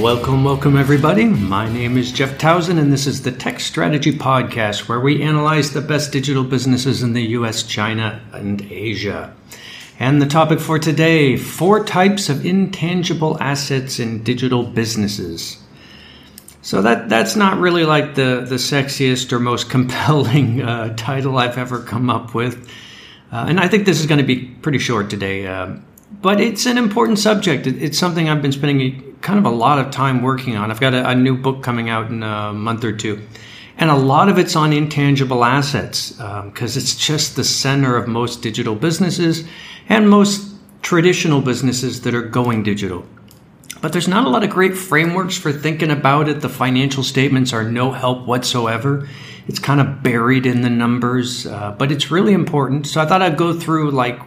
Welcome, welcome, everybody. My name is Jeff Towson, and this is the Tech Strategy Podcast, where we analyze the best digital businesses in the US, China, and Asia. And the topic for today four types of intangible assets in digital businesses. So that that's not really like the, the sexiest or most compelling uh, title I've ever come up with. Uh, and I think this is going to be pretty short today. Uh, but it's an important subject. It's something I've been spending kind of a lot of time working on. I've got a, a new book coming out in a month or two. And a lot of it's on intangible assets because um, it's just the center of most digital businesses and most traditional businesses that are going digital. But there's not a lot of great frameworks for thinking about it. The financial statements are no help whatsoever. It's kind of buried in the numbers, uh, but it's really important. So I thought I'd go through like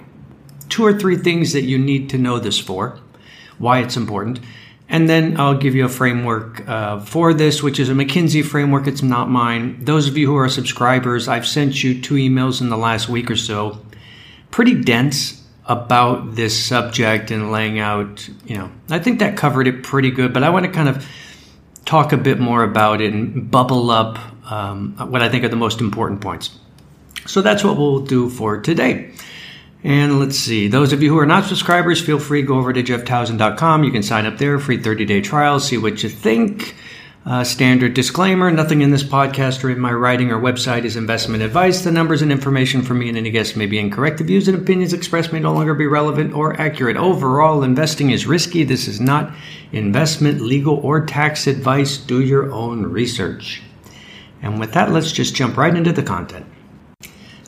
two or three things that you need to know this for, why it's important. And then I'll give you a framework uh, for this, which is a McKinsey framework. It's not mine. Those of you who are subscribers, I've sent you two emails in the last week or so, pretty dense about this subject and laying out, you know, I think that covered it pretty good, but I want to kind of talk a bit more about it and bubble up um, what I think are the most important points. So that's what we'll do for today. And let's see, those of you who are not subscribers, feel free to go over to jefftowson.com. You can sign up there, free 30 day trial, see what you think. Uh, standard disclaimer nothing in this podcast or in my writing or website is investment advice. The numbers and information from me and any guest may be incorrect. The views and opinions expressed may no longer be relevant or accurate. Overall, investing is risky. This is not investment, legal, or tax advice. Do your own research. And with that, let's just jump right into the content.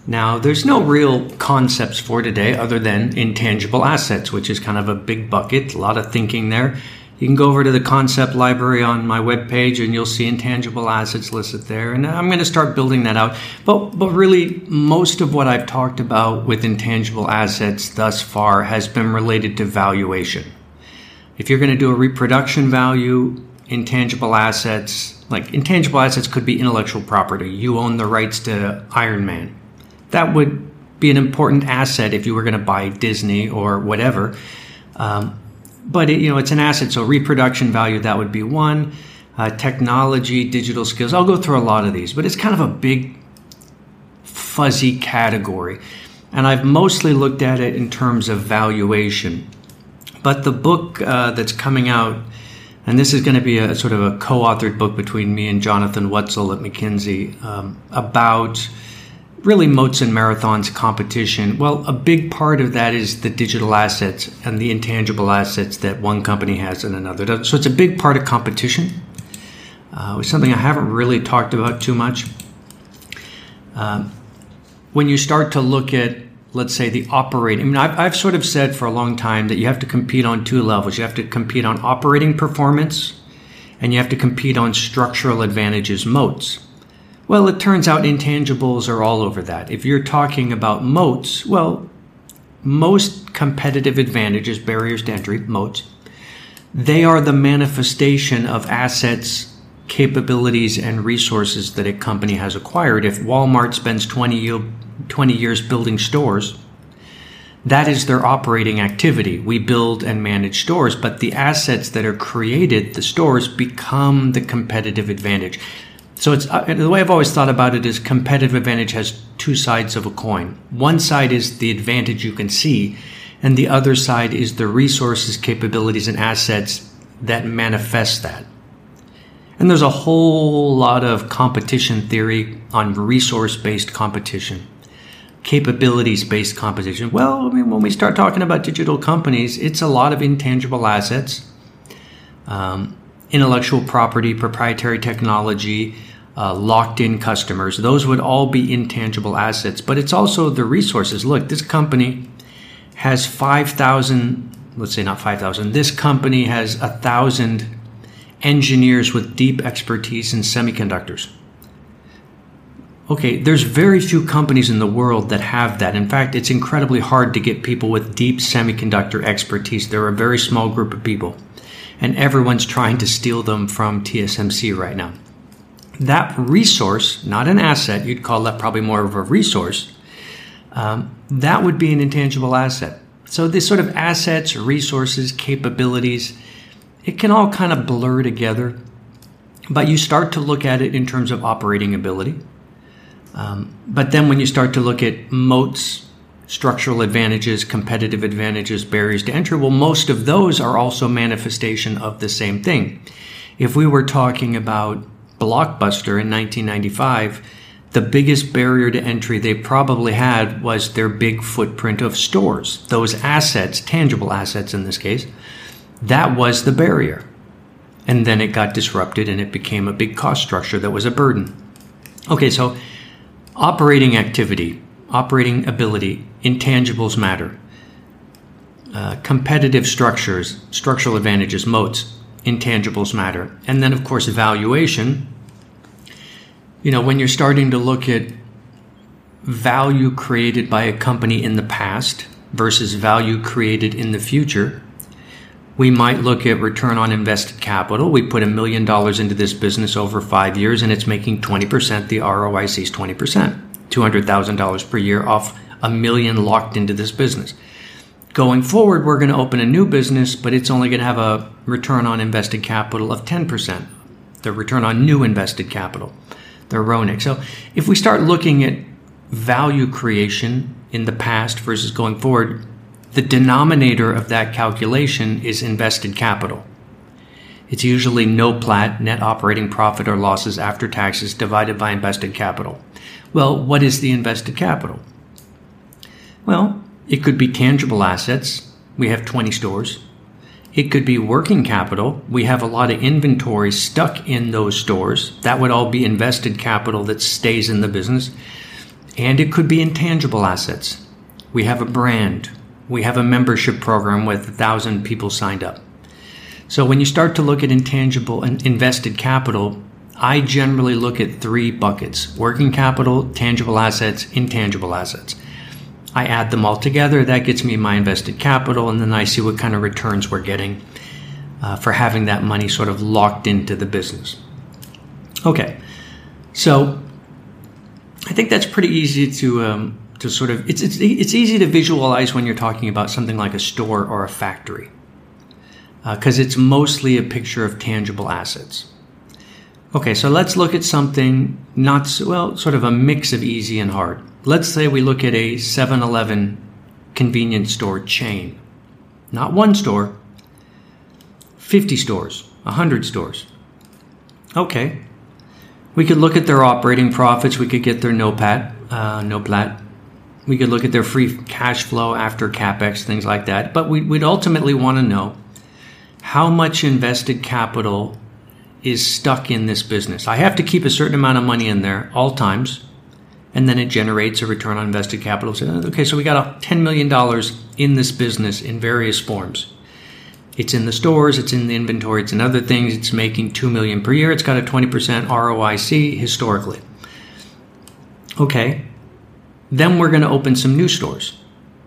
Now, there's no real concepts for today other than intangible assets, which is kind of a big bucket, a lot of thinking there. You can go over to the concept library on my webpage and you'll see intangible assets listed there. And I'm going to start building that out. But, but really, most of what I've talked about with intangible assets thus far has been related to valuation. If you're going to do a reproduction value, intangible assets, like intangible assets could be intellectual property. You own the rights to Iron Man that would be an important asset if you were going to buy Disney or whatever. Um, but it, you know, it's an asset, so reproduction value that would be one. Uh, technology, digital skills. I'll go through a lot of these, but it's kind of a big, fuzzy category, and I've mostly looked at it in terms of valuation. But the book uh, that's coming out, and this is going to be a sort of a co-authored book between me and Jonathan Woetzel at McKinsey um, about really moats and marathons competition. Well a big part of that is the digital assets and the intangible assets that one company has and another. Does so it's a big part of competition. Uh, it's something i haven't really talked about too much. Um, when you start to look at let's say the operating i mean I've, I've sort of said for a long time that you have to compete on two levels. You have to compete on operating performance and you have to compete on structural advantages moats well, it turns out intangibles are all over that. If you're talking about moats, well, most competitive advantages, barriers to entry, moats, they are the manifestation of assets, capabilities, and resources that a company has acquired. If Walmart spends 20, 20 years building stores, that is their operating activity. We build and manage stores, but the assets that are created, the stores, become the competitive advantage. So it's uh, the way I've always thought about it is competitive advantage has two sides of a coin. One side is the advantage you can see, and the other side is the resources, capabilities, and assets that manifest that. And there's a whole lot of competition theory on resource based competition, capabilities based competition. Well, I mean, when we start talking about digital companies, it's a lot of intangible assets, um, intellectual property, proprietary technology, uh, locked in customers. Those would all be intangible assets, but it's also the resources. Look, this company has 5,000, let's say not 5,000, this company has a 1,000 engineers with deep expertise in semiconductors. Okay, there's very few companies in the world that have that. In fact, it's incredibly hard to get people with deep semiconductor expertise. They're a very small group of people, and everyone's trying to steal them from TSMC right now that resource, not an asset, you'd call that probably more of a resource, um, that would be an intangible asset. So, this sort of assets, resources, capabilities, it can all kind of blur together, but you start to look at it in terms of operating ability. Um, but then when you start to look at moats, structural advantages, competitive advantages, barriers to entry, well, most of those are also manifestation of the same thing. If we were talking about Blockbuster in 1995, the biggest barrier to entry they probably had was their big footprint of stores. Those assets, tangible assets in this case, that was the barrier. And then it got disrupted and it became a big cost structure that was a burden. Okay, so operating activity, operating ability, intangibles matter. Uh, competitive structures, structural advantages, moats, intangibles matter. And then, of course, valuation. You know, when you're starting to look at value created by a company in the past versus value created in the future, we might look at return on invested capital. We put a million dollars into this business over five years and it's making 20%. The ROIC is 20%, $200,000 per year off a million locked into this business. Going forward, we're going to open a new business, but it's only going to have a return on invested capital of 10%, the return on new invested capital, the RONIC. So if we start looking at value creation in the past versus going forward, the denominator of that calculation is invested capital. It's usually NOPLAT, net operating profit or losses after taxes, divided by invested capital. Well, what is the invested capital? Well, it could be tangible assets. We have 20 stores. It could be working capital. We have a lot of inventory stuck in those stores. That would all be invested capital that stays in the business. And it could be intangible assets. We have a brand we have a membership program with a thousand people signed up. So when you start to look at intangible and invested capital, I generally look at three buckets working capital, tangible assets, intangible assets. I add them all together. That gets me my invested capital, and then I see what kind of returns we're getting uh, for having that money sort of locked into the business. Okay, so I think that's pretty easy to um, to sort of it's, it's it's easy to visualize when you're talking about something like a store or a factory because uh, it's mostly a picture of tangible assets. Okay, so let's look at something not so, well, sort of a mix of easy and hard. Let's say we look at a 7-Eleven convenience store chain. Not one store, 50 stores, 100 stores. Okay. We could look at their operating profits, we could get their NOPAT, uh, NOPLAT we could look at their free cash flow after capex, things like that. But we, would ultimately want to know how much invested capital is stuck in this business. I have to keep a certain amount of money in there all times, and then it generates a return on invested capital. So, okay, so we got $10 million in this business in various forms. It's in the stores, it's in the inventory, it's in other things. It's making 2 million per year. It's got a 20% ROIC historically. Okay, then we're going to open some new stores.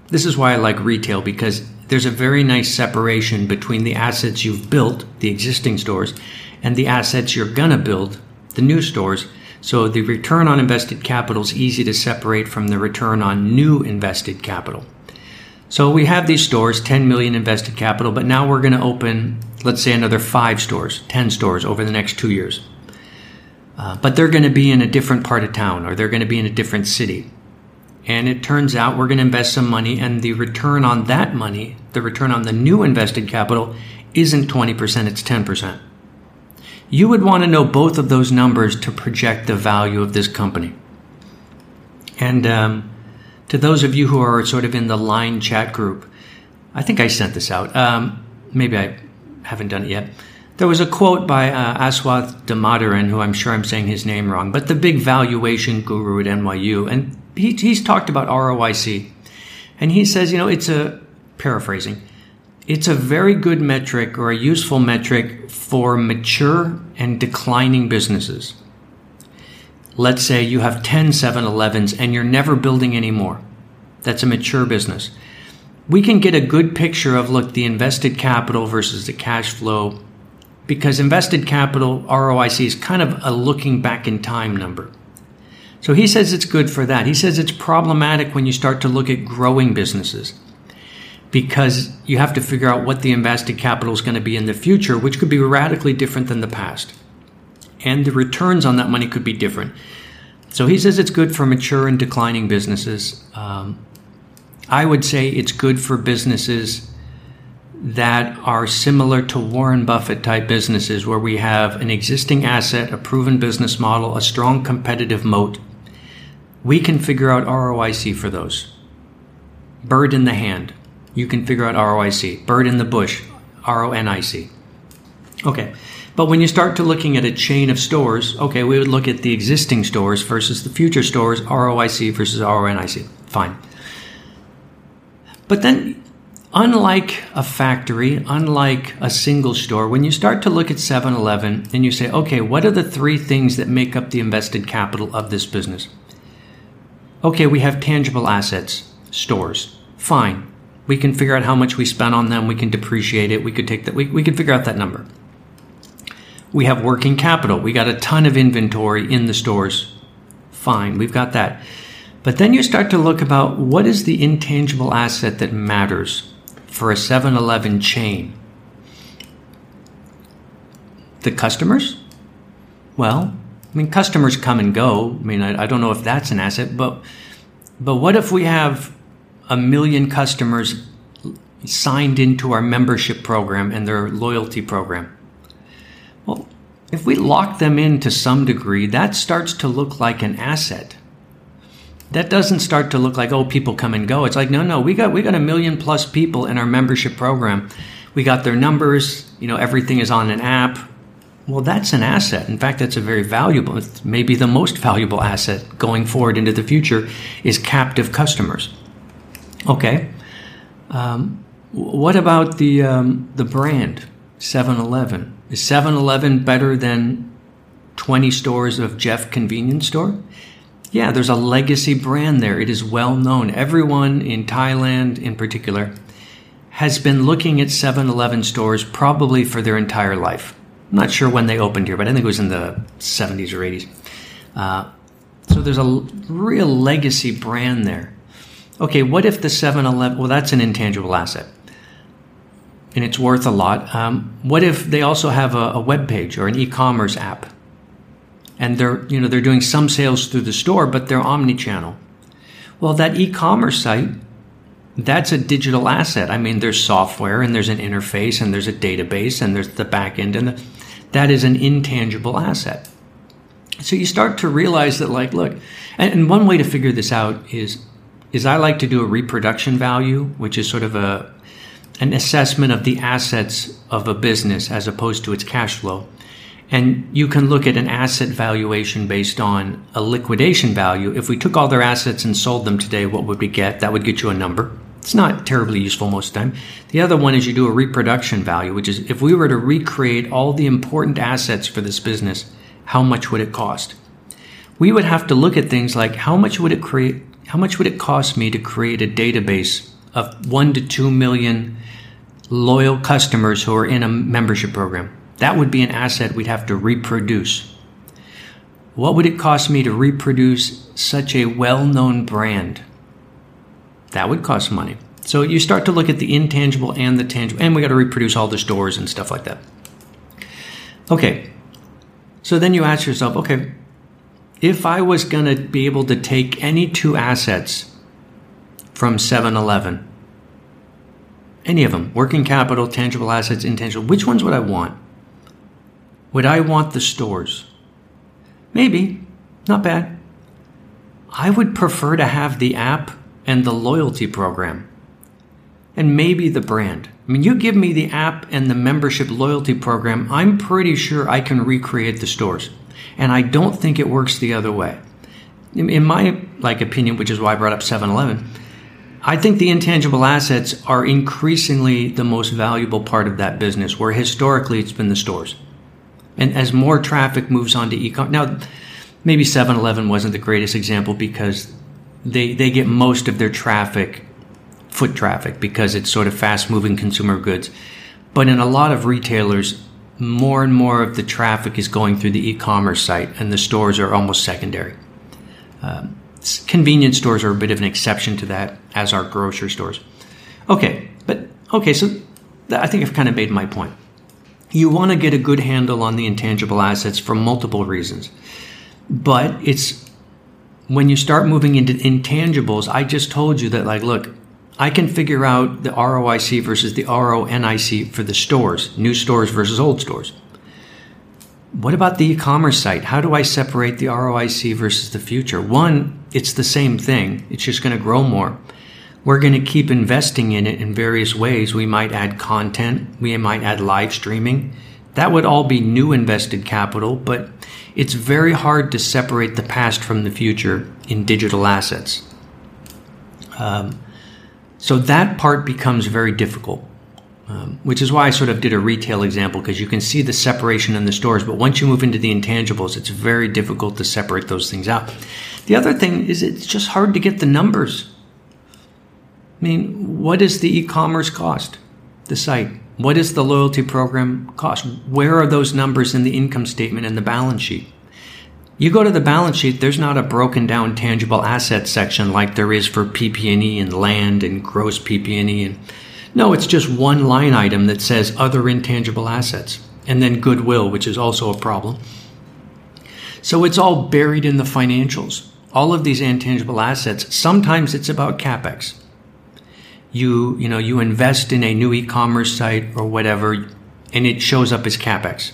This is why I like retail because there's a very nice separation between the assets you've built, the existing stores, and the assets you're going to build, the new stores. So the return on invested capital is easy to separate from the return on new invested capital. So we have these stores, 10 million invested capital, but now we're going to open, let's say, another five stores, 10 stores over the next two years. Uh, but they're going to be in a different part of town or they're going to be in a different city and it turns out we're going to invest some money and the return on that money the return on the new invested capital isn't 20% it's 10% you would want to know both of those numbers to project the value of this company. And um, to those of you who are sort of in the line chat group i think i sent this out. Um, maybe i haven't done it yet. There was a quote by uh, Aswath Damodaran, who I'm sure I'm saying his name wrong, but the big valuation guru at NYU. And he, he's talked about ROIC, and he says, you know, it's a paraphrasing, it's a very good metric or a useful metric for mature and declining businesses. Let's say you have 10 7 Elevens and you're never building any more. That's a mature business. We can get a good picture of look, the invested capital versus the cash flow because invested capital ROIC is kind of a looking back in time number. So he says it's good for that. He says it's problematic when you start to look at growing businesses because you have to figure out what the invested capital is going to be in the future, which could be radically different than the past. And the returns on that money could be different. So he says it's good for mature and declining businesses. Um, I would say it's good for businesses that are similar to Warren Buffett type businesses, where we have an existing asset, a proven business model, a strong competitive moat. We can figure out ROIC for those. Bird in the hand you can figure out ROIC. Bird in the bush, RONIC. Okay. But when you start to looking at a chain of stores, okay, we would look at the existing stores versus the future stores, ROIC versus RONIC. Fine. But then, unlike a factory, unlike a single store, when you start to look at 7 Eleven and you say, okay, what are the three things that make up the invested capital of this business? Okay, we have tangible assets, stores. Fine we can figure out how much we spent on them. We can depreciate it. We could take that. We, we can figure out that number. We have working capital. We got a ton of inventory in the stores. Fine, we've got that. But then you start to look about what is the intangible asset that matters for a 7 Eleven chain? The customers? Well, I mean, customers come and go. I mean, I, I don't know if that's an asset, but but what if we have a million customers signed into our membership program and their loyalty program. Well, if we lock them in to some degree, that starts to look like an asset. That doesn't start to look like oh people come and go. It's like no no we got we got a million plus people in our membership program. We got their numbers. You know everything is on an app. Well, that's an asset. In fact, that's a very valuable, maybe the most valuable asset going forward into the future is captive customers. Okay. Um, what about the um, the brand 7-Eleven? Is 7-Eleven better than 20 stores of Jeff convenience store? Yeah, there's a legacy brand there. It is well known. Everyone in Thailand in particular has been looking at 7-Eleven stores probably for their entire life. I'm not sure when they opened here, but I think it was in the 70s or 80s. Uh, so there's a real legacy brand there okay, what if the 7 Eleven, well, that's an intangible asset and it's worth a lot. Um, what if they also have a, a web page or an e-commerce app, and they're you know they're doing some sales through the store, but they're omni-channel. Well, that e-commerce site, that's a digital asset. I mean, there's software and there's an interface and there's a database and there's the back end, and the, that is an intangible asset. So you start to realize that, like, look, and, and one way to figure this out is is I like to do a reproduction value, which is sort of a an assessment of the assets of a business as opposed to its cash flow. And you can look at an asset valuation based on a liquidation value. If we took all their assets and sold them today, what would we get? That would get you a number. It's not terribly useful most of the time. The other one is you do a reproduction value, which is if we were to recreate all the important assets for this business, how much would it cost? We would have to look at things like how much would it create how much would it cost me to create a database of one to two million loyal customers who are in a membership program? That would be an asset we'd have to reproduce. What would it cost me to reproduce such a well known brand? That would cost money. So you start to look at the intangible and the tangible, and we got to reproduce all the stores and stuff like that. Okay. So then you ask yourself, okay, if I was going to be able to take any two assets from 7 Eleven, any of them, working capital, tangible assets, intangible, which ones would I want? Would I want the stores? Maybe, not bad. I would prefer to have the app and the loyalty program, and maybe the brand. I mean, you give me the app and the membership loyalty program, I'm pretty sure I can recreate the stores. And I don't think it works the other way. In my like opinion, which is why I brought up 7-Eleven, I think the intangible assets are increasingly the most valuable part of that business, where historically it's been the stores. And as more traffic moves on to e-com, now maybe 7-Eleven wasn't the greatest example because they they get most of their traffic foot traffic because it's sort of fast moving consumer goods. But in a lot of retailers, more and more of the traffic is going through the e-commerce site, and the stores are almost secondary. Um, convenience stores are a bit of an exception to that, as are grocery stores. Okay, but okay, so I think I've kind of made my point. You want to get a good handle on the intangible assets for multiple reasons. But it's when you start moving into intangibles, I just told you that, like, look, I can figure out the ROIC versus the RONIC for the stores, new stores versus old stores. What about the e commerce site? How do I separate the ROIC versus the future? One, it's the same thing, it's just going to grow more. We're going to keep investing in it in various ways. We might add content, we might add live streaming. That would all be new invested capital, but it's very hard to separate the past from the future in digital assets. Um, so that part becomes very difficult, um, which is why I sort of did a retail example because you can see the separation in the stores, but once you move into the intangibles, it's very difficult to separate those things out. The other thing is it's just hard to get the numbers. I mean, what is the e commerce cost? The site. What is the loyalty program cost? Where are those numbers in the income statement and the balance sheet? You go to the balance sheet, there's not a broken down tangible assets section like there is for PP&E and land and gross PP&E and no, it's just one line item that says other intangible assets and then goodwill, which is also a problem. So it's all buried in the financials. All of these intangible assets, sometimes it's about capex you you know you invest in a new e-commerce site or whatever and it shows up as capex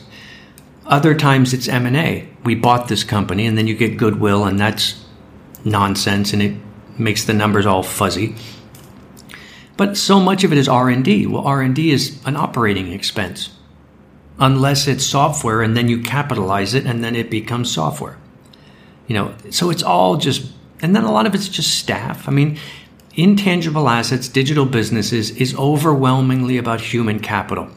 other times it's m&a we bought this company and then you get goodwill and that's nonsense and it makes the numbers all fuzzy. But so much of it is r&d well r&d is an operating expense unless it's software and then you capitalize it and then it becomes software. You know so it's all just and then a lot of it's just staff. I mean intangible assets, digital businesses, is overwhelmingly about human capital.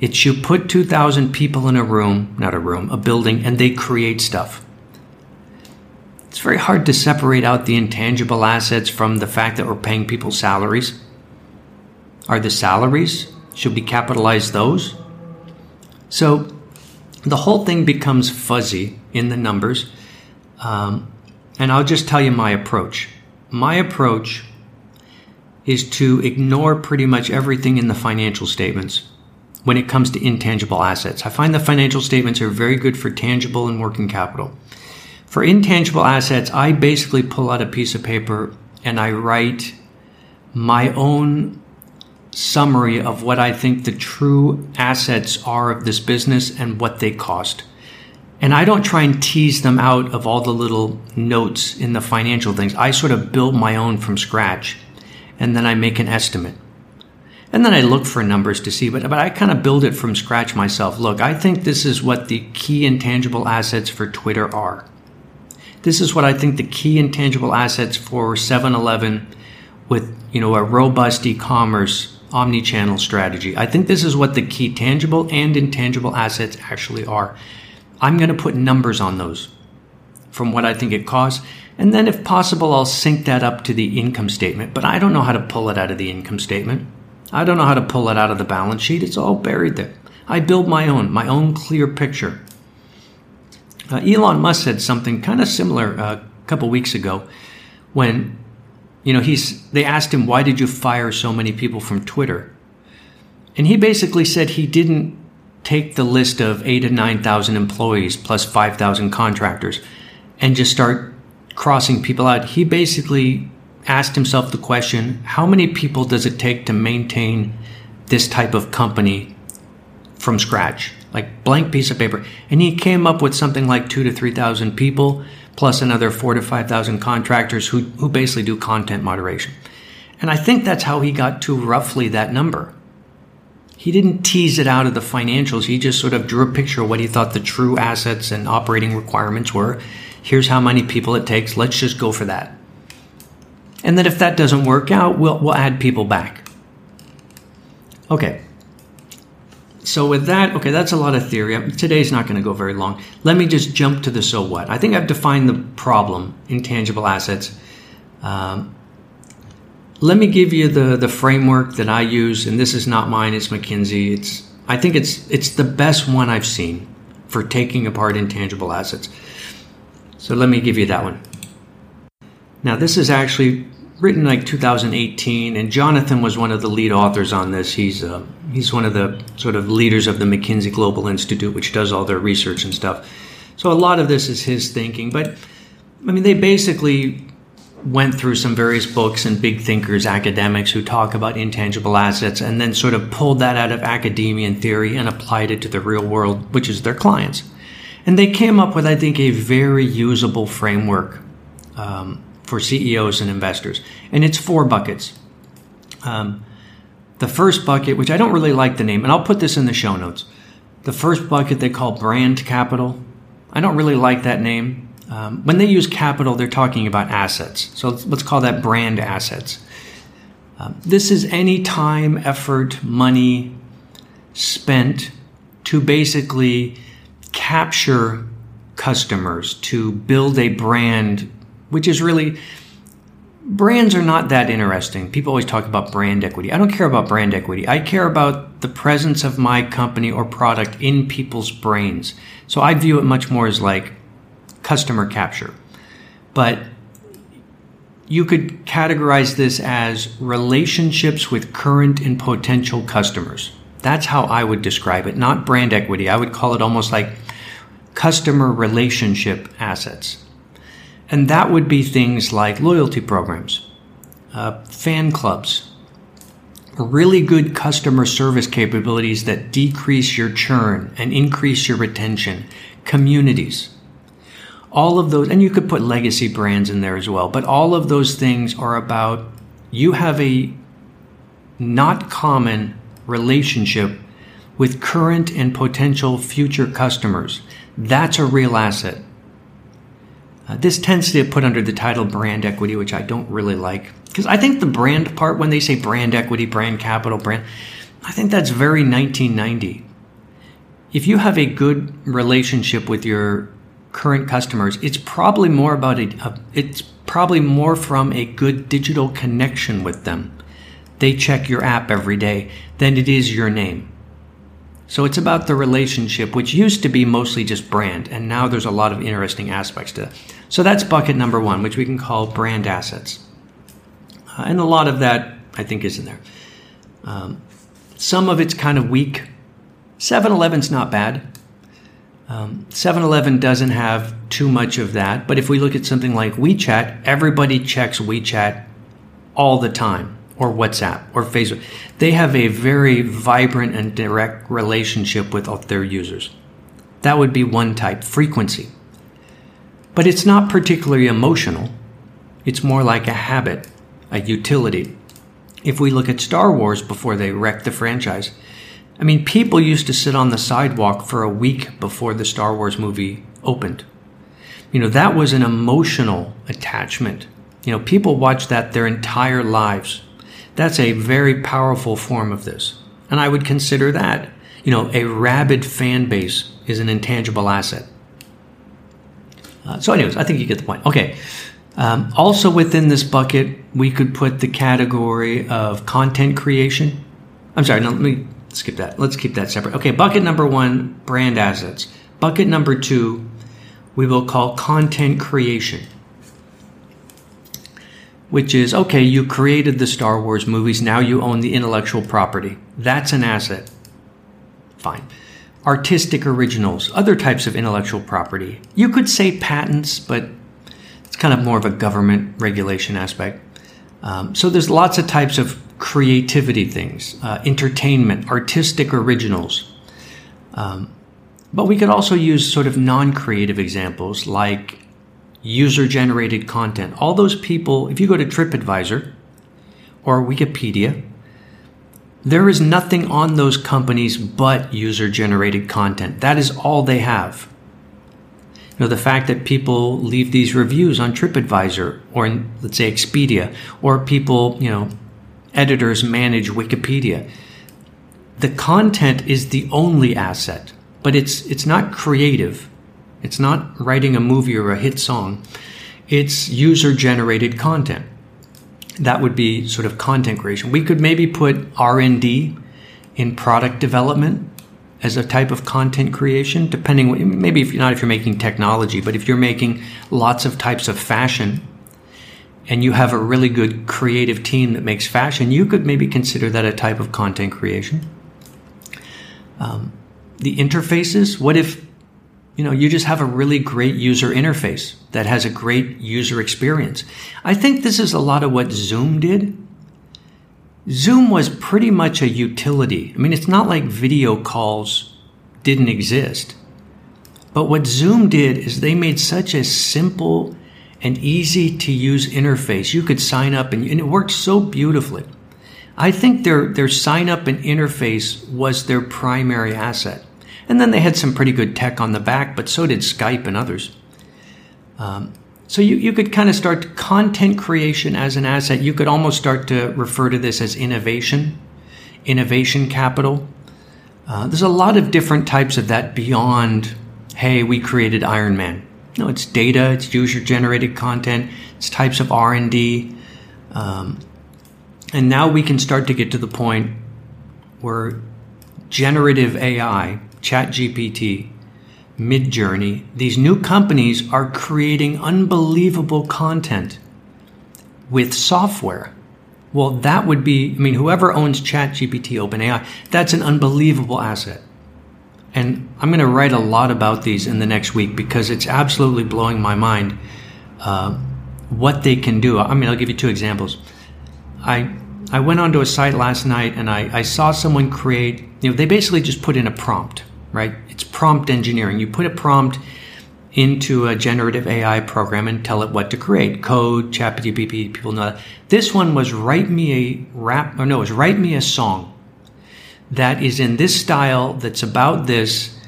It's you put 2,000 people in a room, not a room, a building, and they create stuff. It's very hard to separate out the intangible assets from the fact that we're paying people salaries. Are the salaries? Should we capitalize those? So the whole thing becomes fuzzy in the numbers. Um, and I'll just tell you my approach. My approach is to ignore pretty much everything in the financial statements when it comes to intangible assets. I find the financial statements are very good for tangible and working capital. For intangible assets, I basically pull out a piece of paper and I write my own summary of what I think the true assets are of this business and what they cost. And I don't try and tease them out of all the little notes in the financial things. I sort of build my own from scratch and then I make an estimate. And then I look for numbers to see, but, but I kind of build it from scratch myself. Look, I think this is what the key intangible assets for Twitter are. This is what I think the key intangible assets for 7-Eleven with, you know, a robust e-commerce omni-channel strategy. I think this is what the key tangible and intangible assets actually are. I'm going to put numbers on those from what I think it costs and then, if possible, I'll sync that up to the income statement. But I don't know how to pull it out of the income statement. I don't know how to pull it out of the balance sheet. It's all buried there. I build my own, my own clear picture. Uh, Elon Musk said something kind of similar uh, a couple weeks ago when, you know, he's, they asked him, why did you fire so many people from Twitter? And he basically said he didn't take the list of eight to 9,000 employees plus 5,000 contractors and just start crossing people out, he basically asked himself the question how many people does it take to maintain this type of company from scratch? Like blank piece of paper. And he came up with something like two to 3,000 people, plus another four to 5,000 contractors who, who basically do content moderation. And I think that's how he got to roughly that number. He didn't tease it out of the financials. He just sort of drew a picture of what he thought the true assets and operating requirements were Here's how many people it takes. Let's just go for that. And then if that doesn't work out, we'll, we'll add people back. Okay. So with that, okay, that's a lot of theory. Today's not going to go very long. Let me just jump to the so what. I think I've defined the problem, intangible assets. Um, let me give you the the framework that I use, and this is not mine. It's McKinsey. It's I think it's it's the best one I've seen for taking apart intangible assets. So let me give you that one. Now, this is actually written like 2018, and Jonathan was one of the lead authors on this. He's uh, he's one of the sort of leaders of the McKinsey Global Institute, which does all their research and stuff. So a lot of this is his thinking, but I mean, they basically went through some various books and big thinkers, academics who talk about intangible assets, and then sort of pulled that out of academia and theory and applied it to the real world, which is their clients. And they came up with, I think, a very usable framework um, for CEOs and investors. And it's four buckets. Um, the first bucket, which I don't really like the name, and I'll put this in the show notes. The first bucket they call brand capital. I don't really like that name. Um, when they use capital, they're talking about assets. So let's, let's call that brand assets. Um, this is any time, effort, money spent to basically capture customers, to build a brand, which is really brands are not that interesting. People always talk about brand equity. I don't care about brand equity. I care about the presence of my company or product in people's brains. So I view it much more as like customer capture. But you could categorize this as relationships with current and potential customers. That's how I would describe it, not brand equity. I would call it almost like customer relationship assets. And that would be things like loyalty programs, uh, fan clubs, really good customer service capabilities that decrease your churn and increase your retention, communities all of those, and you could put legacy brands in there as well, but all of those things are about you have a not common relationship with current and potential future customers. That's a real asset. Uh, this tends to put under the title brand equity, which I don't really like. Because I think the brand part, when they say brand equity, brand capital, brand, I think that's very 1990. If you have a good relationship with your current customers, it's probably more about a, a, it's probably more from a good digital connection with them. They check your app every day than it is your name. So it's about the relationship, which used to be mostly just brand, and now there's a lot of interesting aspects to it. So that's bucket number one, which we can call brand assets. Uh, and a lot of that, I think, is in there. Um, some of it's kind of weak. 7 Eleven's not bad. Um, 7 Eleven doesn't have too much of that, but if we look at something like WeChat, everybody checks WeChat all the time, or WhatsApp, or Facebook. They have a very vibrant and direct relationship with their users. That would be one type, frequency. But it's not particularly emotional, it's more like a habit, a utility. If we look at Star Wars before they wrecked the franchise, I mean, people used to sit on the sidewalk for a week before the Star Wars movie opened. You know, that was an emotional attachment. You know, people watched that their entire lives. That's a very powerful form of this. And I would consider that, you know, a rabid fan base is an intangible asset. Uh, so, anyways, I think you get the point. Okay. Um, also within this bucket, we could put the category of content creation. I'm sorry, no, let me skip that. Let's keep that separate. Okay, bucket number one, brand assets. Bucket number two, we will call content creation. Which is, okay, you created the Star Wars movies, now you own the intellectual property. That's an asset. Fine. Artistic originals, other types of intellectual property. You could say patents, but it's kind of more of a government regulation aspect. Um, so there's lots of types of creativity things, uh, entertainment, artistic originals. Um, but we could also use sort of non creative examples like user generated content. All those people, if you go to TripAdvisor or Wikipedia, there is nothing on those companies but user generated content. That is all they have. You know, the fact that people leave these reviews on TripAdvisor or in, let's say, Expedia, or people, you know, editors manage Wikipedia. The content is the only asset, but it's it's not creative. It's not writing a movie or a hit song. It's user generated content. That would be sort of content creation. We could maybe put R&D in product development as a type of content creation depending maybe if not if you're making technology, but if you're making lots of types of fashion and you have a really good creative team that makes fashion, you could maybe consider that a type of content creation. Um, the interfaces, what if you know you just have a really great user interface that has a great user experience? I think this is a lot of what Zoom did. Zoom was pretty much a utility. I mean, it's not like video calls didn't exist. But what Zoom did is they made such a simple and easy to use interface. You could sign up and, and it worked so beautifully. I think their, their sign up and interface was their primary asset. And then they had some pretty good tech on the back, but so did Skype and others. Um, so you, you could kind of start content creation as an asset. You could almost start to refer to this as innovation, innovation capital. Uh, there's a lot of different types of that beyond, hey, we created Iron Man. No, it's data, it's user generated content, it's types of R&D. Um, and now we can start to get to the point where generative AI, ChatGPT, Midjourney, these new companies are creating unbelievable content with software. Well, that would be, I mean, whoever owns ChatGPT, OpenAI, that's an unbelievable asset. And I'm going to write a lot about these in the next week because it's absolutely blowing my mind uh, what they can do. I mean, I'll give you two examples. I I went onto a site last night and I, I saw someone create, you know, they basically just put in a prompt, right? It's prompt engineering. You put a prompt into a generative AI program and tell it what to create. Code, ChatGPT, people know that. This one was write me a rap, or no, it was write me a song that is in this style, that's about this,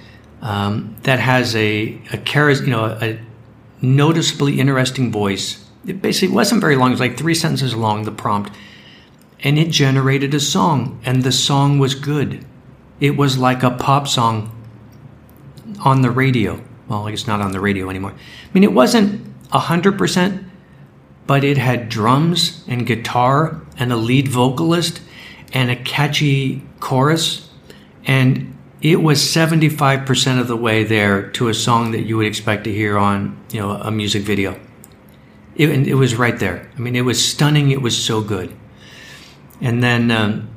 um, that has a, a charis, you know, a noticeably interesting voice. It basically wasn't very long. It was like three sentences long, the prompt and it generated a song, and the song was good. It was like a pop song on the radio. Well, I guess not on the radio anymore. I mean, it wasn't 100%, but it had drums and guitar and a lead vocalist and a catchy chorus. And it was 75% of the way there to a song that you would expect to hear on, you know, a music video. It, it was right there. I mean, it was stunning. It was so good. And then um,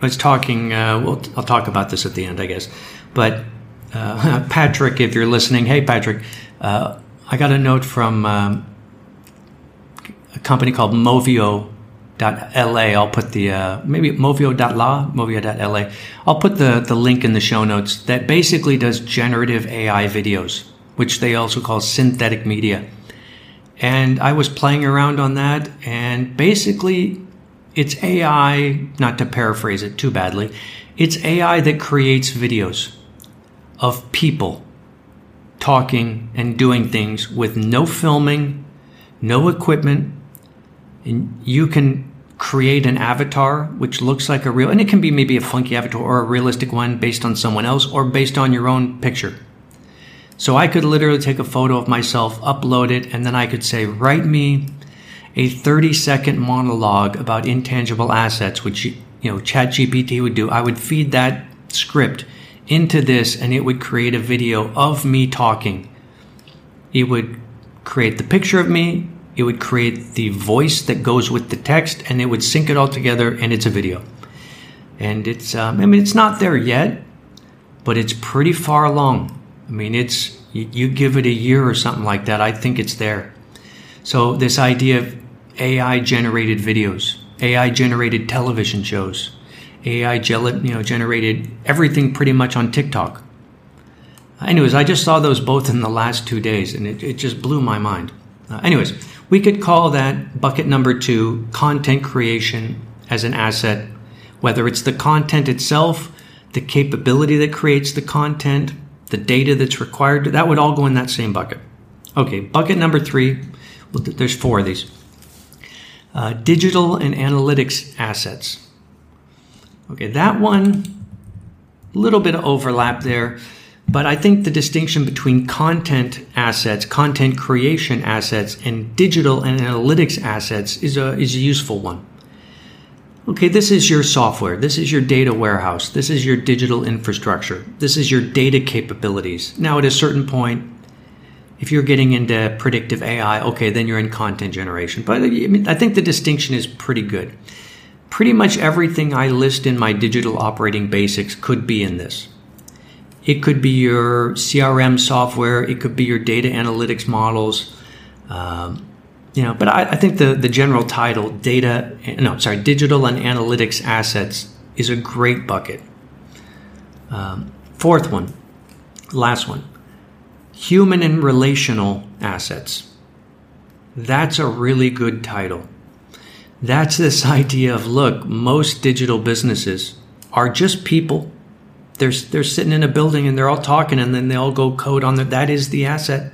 I was talking, uh, well, I'll talk about this at the end, I guess. But uh, Patrick, if you're listening, hey, Patrick, uh, I got a note from um, a company called Movio.la. I'll put the, uh, maybe Movio.la, Movio.la. I'll put the, the link in the show notes that basically does generative AI videos, which they also call synthetic media. And I was playing around on that, and basically, it's AI, not to paraphrase it too badly, it's AI that creates videos of people talking and doing things with no filming, no equipment. And you can create an avatar which looks like a real, and it can be maybe a funky avatar or a realistic one based on someone else or based on your own picture. So I could literally take a photo of myself, upload it, and then I could say, write me a 30 second monologue about intangible assets, which you know ChatGPT would do. I would feed that script into this, and it would create a video of me talking. It would create the picture of me. It would create the voice that goes with the text, and it would sync it all together, and it's a video. And it's, um, I mean, it's not there yet, but it's pretty far along. I mean, it's you, you give it a year or something like that. I think it's there. So this idea of AI generated videos, AI generated television shows, AI you know, generated everything pretty much on TikTok. Anyways, I just saw those both in the last two days and it, it just blew my mind. Uh, anyways, we could call that bucket number two content creation as an asset, whether it's the content itself, the capability that creates the content, the data that's required, that would all go in that same bucket. Okay, bucket number three, there's four of these uh, digital and analytics assets. Okay, that one, a little bit of overlap there, but I think the distinction between content assets, content creation assets, and digital and analytics assets is a, is a useful one. Okay, this is your software. This is your data warehouse. This is your digital infrastructure. This is your data capabilities. Now, at a certain point, If you're getting into predictive AI, okay, then you're in content generation. But I, mean, I think the distinction is pretty good. Pretty much everything I list in my digital operating basics could be in this. It could be your CRM software, it could be your data analytics models. Um, you know, but I, I, think the, the general title, data, no, sorry, digital and analytics assets, is a great bucket. Um, fourth one, last one, human and relational assets. That's a really good title. That's this idea of look, most digital businesses are just people. They're, they're sitting in a building and they're all talking and then they all go code on that. That is the asset.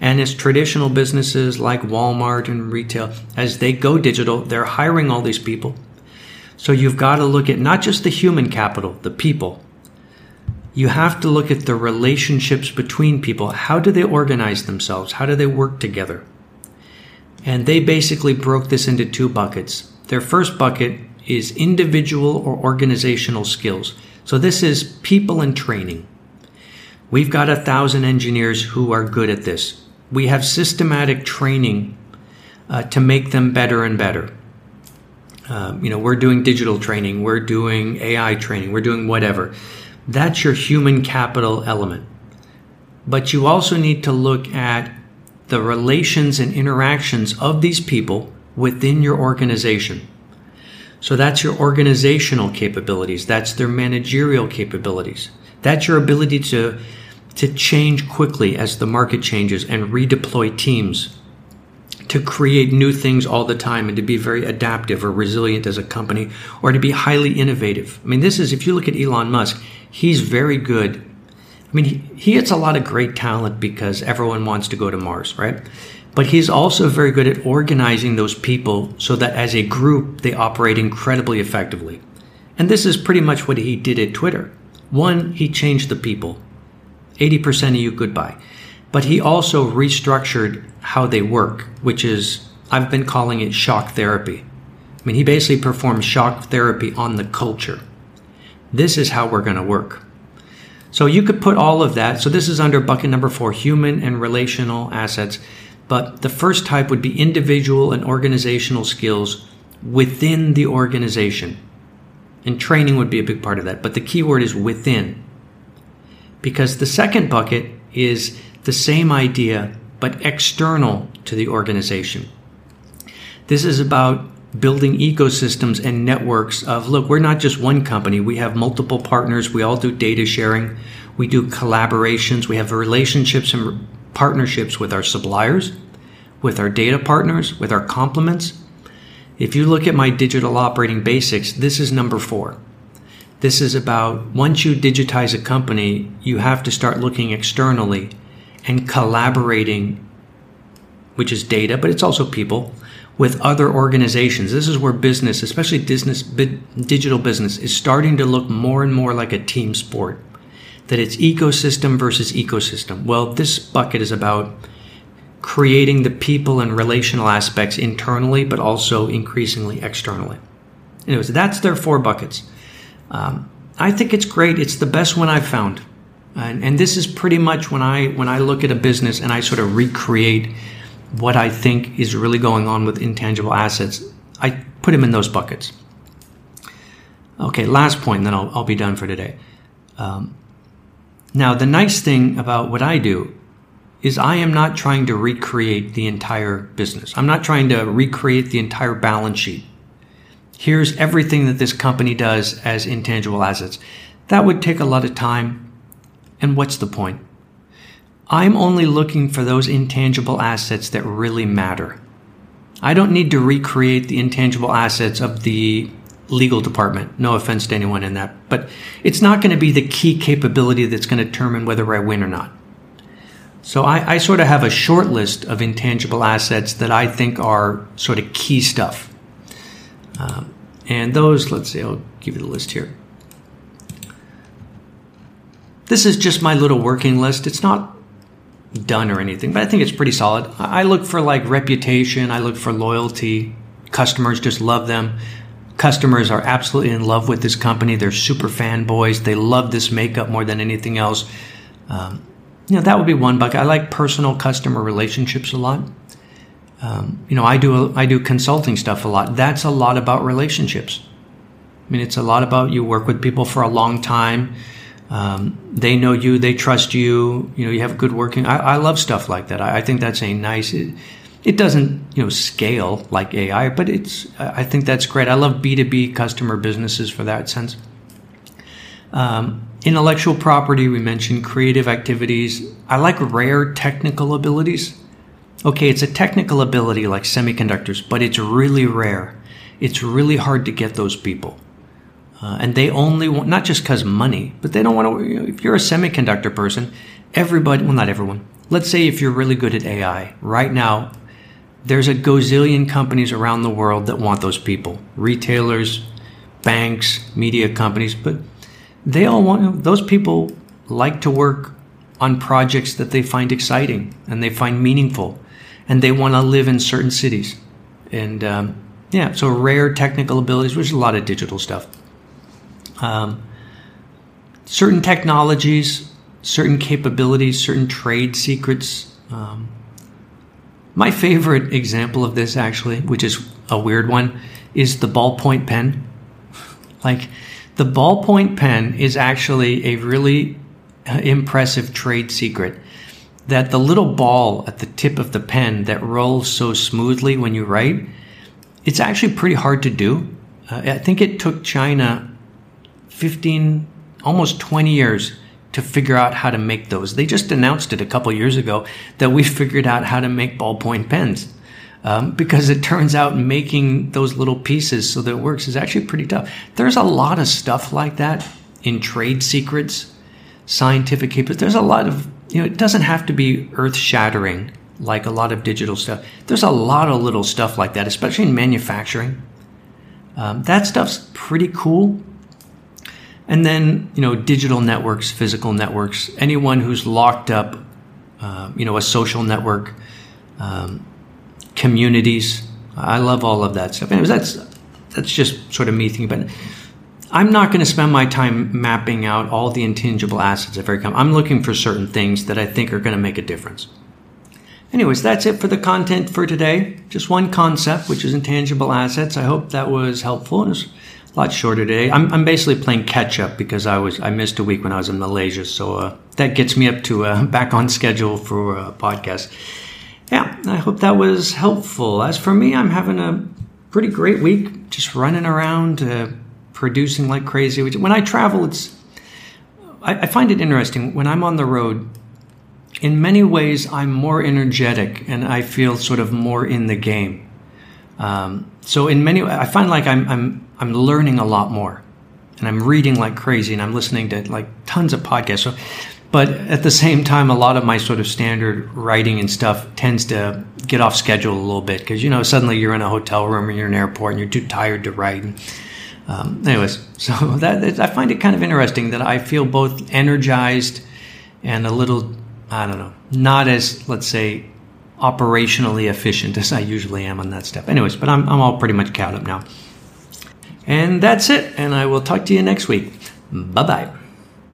And as traditional businesses like Walmart and retail, as they go digital, they're hiring all these people. So you've got to look at not just the human capital, the people. You have to look at the relationships between people. How do they organize themselves? How do they work together? And they basically broke this into two buckets. Their first bucket is individual or organizational skills. So this is people and training. We've got a thousand engineers who are good at this we have systematic training uh, to make them better and better. Uh, you know, we're doing digital training, we're doing AI training, we're doing whatever. That's your human capital element. But you also need to look at the relations and interactions of these people within your organization. So that's your organizational capabilities, that's their managerial capabilities, that's your ability to to change quickly as the market changes and redeploy teams to create new things all the time and to be very adaptive or resilient as a company or to be highly innovative. I mean, this is, if you look at Elon Musk, he's very good. I mean, he, he gets a lot of great talent because everyone wants to go to Mars, right? But he's also very good at organizing those people so that as a group, they operate incredibly effectively. And this is pretty much what he did at Twitter. One, he changed the people. 80% of you goodbye. But he also restructured how they work, which is, I've been calling it shock therapy. I mean, he basically performs shock therapy on the culture. This is how we're going to work. So you could put all of that. So this is under bucket number four human and relational assets. But the first type would be individual and organizational skills within the organization. And training would be a big part of that. But the key word is within because the second bucket is the same idea but external to the organization. This is about building ecosystems and networks of look, we're not just one company, we have multiple partners, we all do data sharing, we do collaborations, we have relationships and partnerships with our suppliers, with our data partners, with our complements. If you look at my digital operating basics, this is number four. This is about once you digitize a company, you have to start looking externally and collaborating, which is data, but it's also people, with other organizations. This is where business, especially business, digital business, is starting to look more and more like a team sport. That it's ecosystem versus ecosystem. Well, this bucket is about creating the people and relational aspects internally, but also increasingly externally. Anyways, that's their four buckets. Um, I think it's great. It's the best one I've found. And, and, this is pretty much when I when I look at a business and I sort of recreate what I think is really going on with intangible assets. I put them in those buckets. Okay, last point, and then I'll, I'll be done for today. Um, now, the nice thing about what I do is I am not trying to recreate the entire business. I'm not trying to recreate the entire balance sheet here's everything that this company does as intangible assets. That would take a lot of time. And what's the point? I'm only looking for those intangible assets that really matter. I don't need to recreate the intangible assets of the legal department. No offense to anyone in that, but it's not going to be the key capability that's going to determine whether I win or not. So I, I, sort of have a short list of intangible assets that I think are sort of key stuff. Um, and those, let's see, I'll give you the list here. This is just my little working list. It's not done or anything, but I think it's pretty solid. I look for like reputation, I look for loyalty. Customers just love them. Customers are absolutely in love with this company. They're super fanboys. They love this makeup more than anything else. Um, you know, that would be one bucket. I like personal customer relationships a lot. Um, you know, I do I do consulting stuff a lot. That's a lot about relationships. I mean, it's a lot about you work with people for a long time. Um, they know you, they trust you. You know, you have good working. I, I love stuff like that. I, I, think that's a nice. It, it doesn't you know scale like AI, but it's. I think that's great. I love B two B customer businesses for that sense. Um, intellectual property, we mentioned creative activities. I like rare technical abilities. Okay, it's a technical ability like semiconductors, but it's really rare. It's really hard to get those people. Uh, and they only want, not just because money, but they don't want to, you know, if you're a semiconductor person, everybody, well, not everyone. Let's say if you're really good at AI, right now, there's a gazillion companies around the world that want those people retailers, banks, media companies, but they all want, those people like to work on projects that they find exciting and they find meaningful and they want to live in certain cities. And um, yeah, so rare technical abilities, which is a lot of digital stuff. Um, certain technologies, certain capabilities, certain trade secrets. Um, my favorite example of this, actually, which is a weird one, is the ballpoint pen. Like, the ballpoint pen is actually a really uh, impressive trade secret. That the little ball at the tip of the pen that rolls so smoothly when you write, it's actually pretty hard to do. Uh, I think it took China 15, almost 20 years to figure out how to make those. They just announced it a couple years ago that we figured out how to make ballpoint pens. Um, because it turns out making those little pieces so that it works is actually pretty tough. There's a lot of stuff like that in trade secrets, scientific capabilities. There's a lot of, you know, it doesn't have to be earth shattering like a lot of digital stuff. There's a lot of little stuff like that, especially in manufacturing. Um, that stuff's pretty cool. And then, you know, digital networks, physical networks, anyone who's locked up, uh, you know, a social network, um, communities. I love all of that stuff. Anyways, that's that's just sort of me thinking. But I'm not going to spend my time mapping out all the intangible assets of every company. I'm looking for certain things that I think are going to make a difference. Anyways, that's it for the content for today. Just one concept, which is intangible assets. I hope that was helpful. A lot shorter today. I'm, I'm basically playing catch up because I was I missed a week when I was in Malaysia, so uh, that gets me up to uh, back on schedule for a podcast. Yeah, I hope that was helpful. As for me, I'm having a pretty great week, just running around, uh, producing like crazy. When I travel, it's I, I find it interesting when I'm on the road. In many ways, I'm more energetic and I feel sort of more in the game. Um, so in many, I find like I'm I'm I'm learning a lot more, and I'm reading like crazy, and I'm listening to like tons of podcasts. So, but at the same time, a lot of my sort of standard writing and stuff tends to get off schedule a little bit because you know suddenly you're in a hotel room or you're in an airport and you're too tired to write. And, um, anyways, so that I find it kind of interesting that I feel both energized and a little I don't know, not as let's say operationally efficient as I usually am on that stuff. Anyways, but I'm, I'm all pretty much caught up now. And that's it. And I will talk to you next week. Bye bye.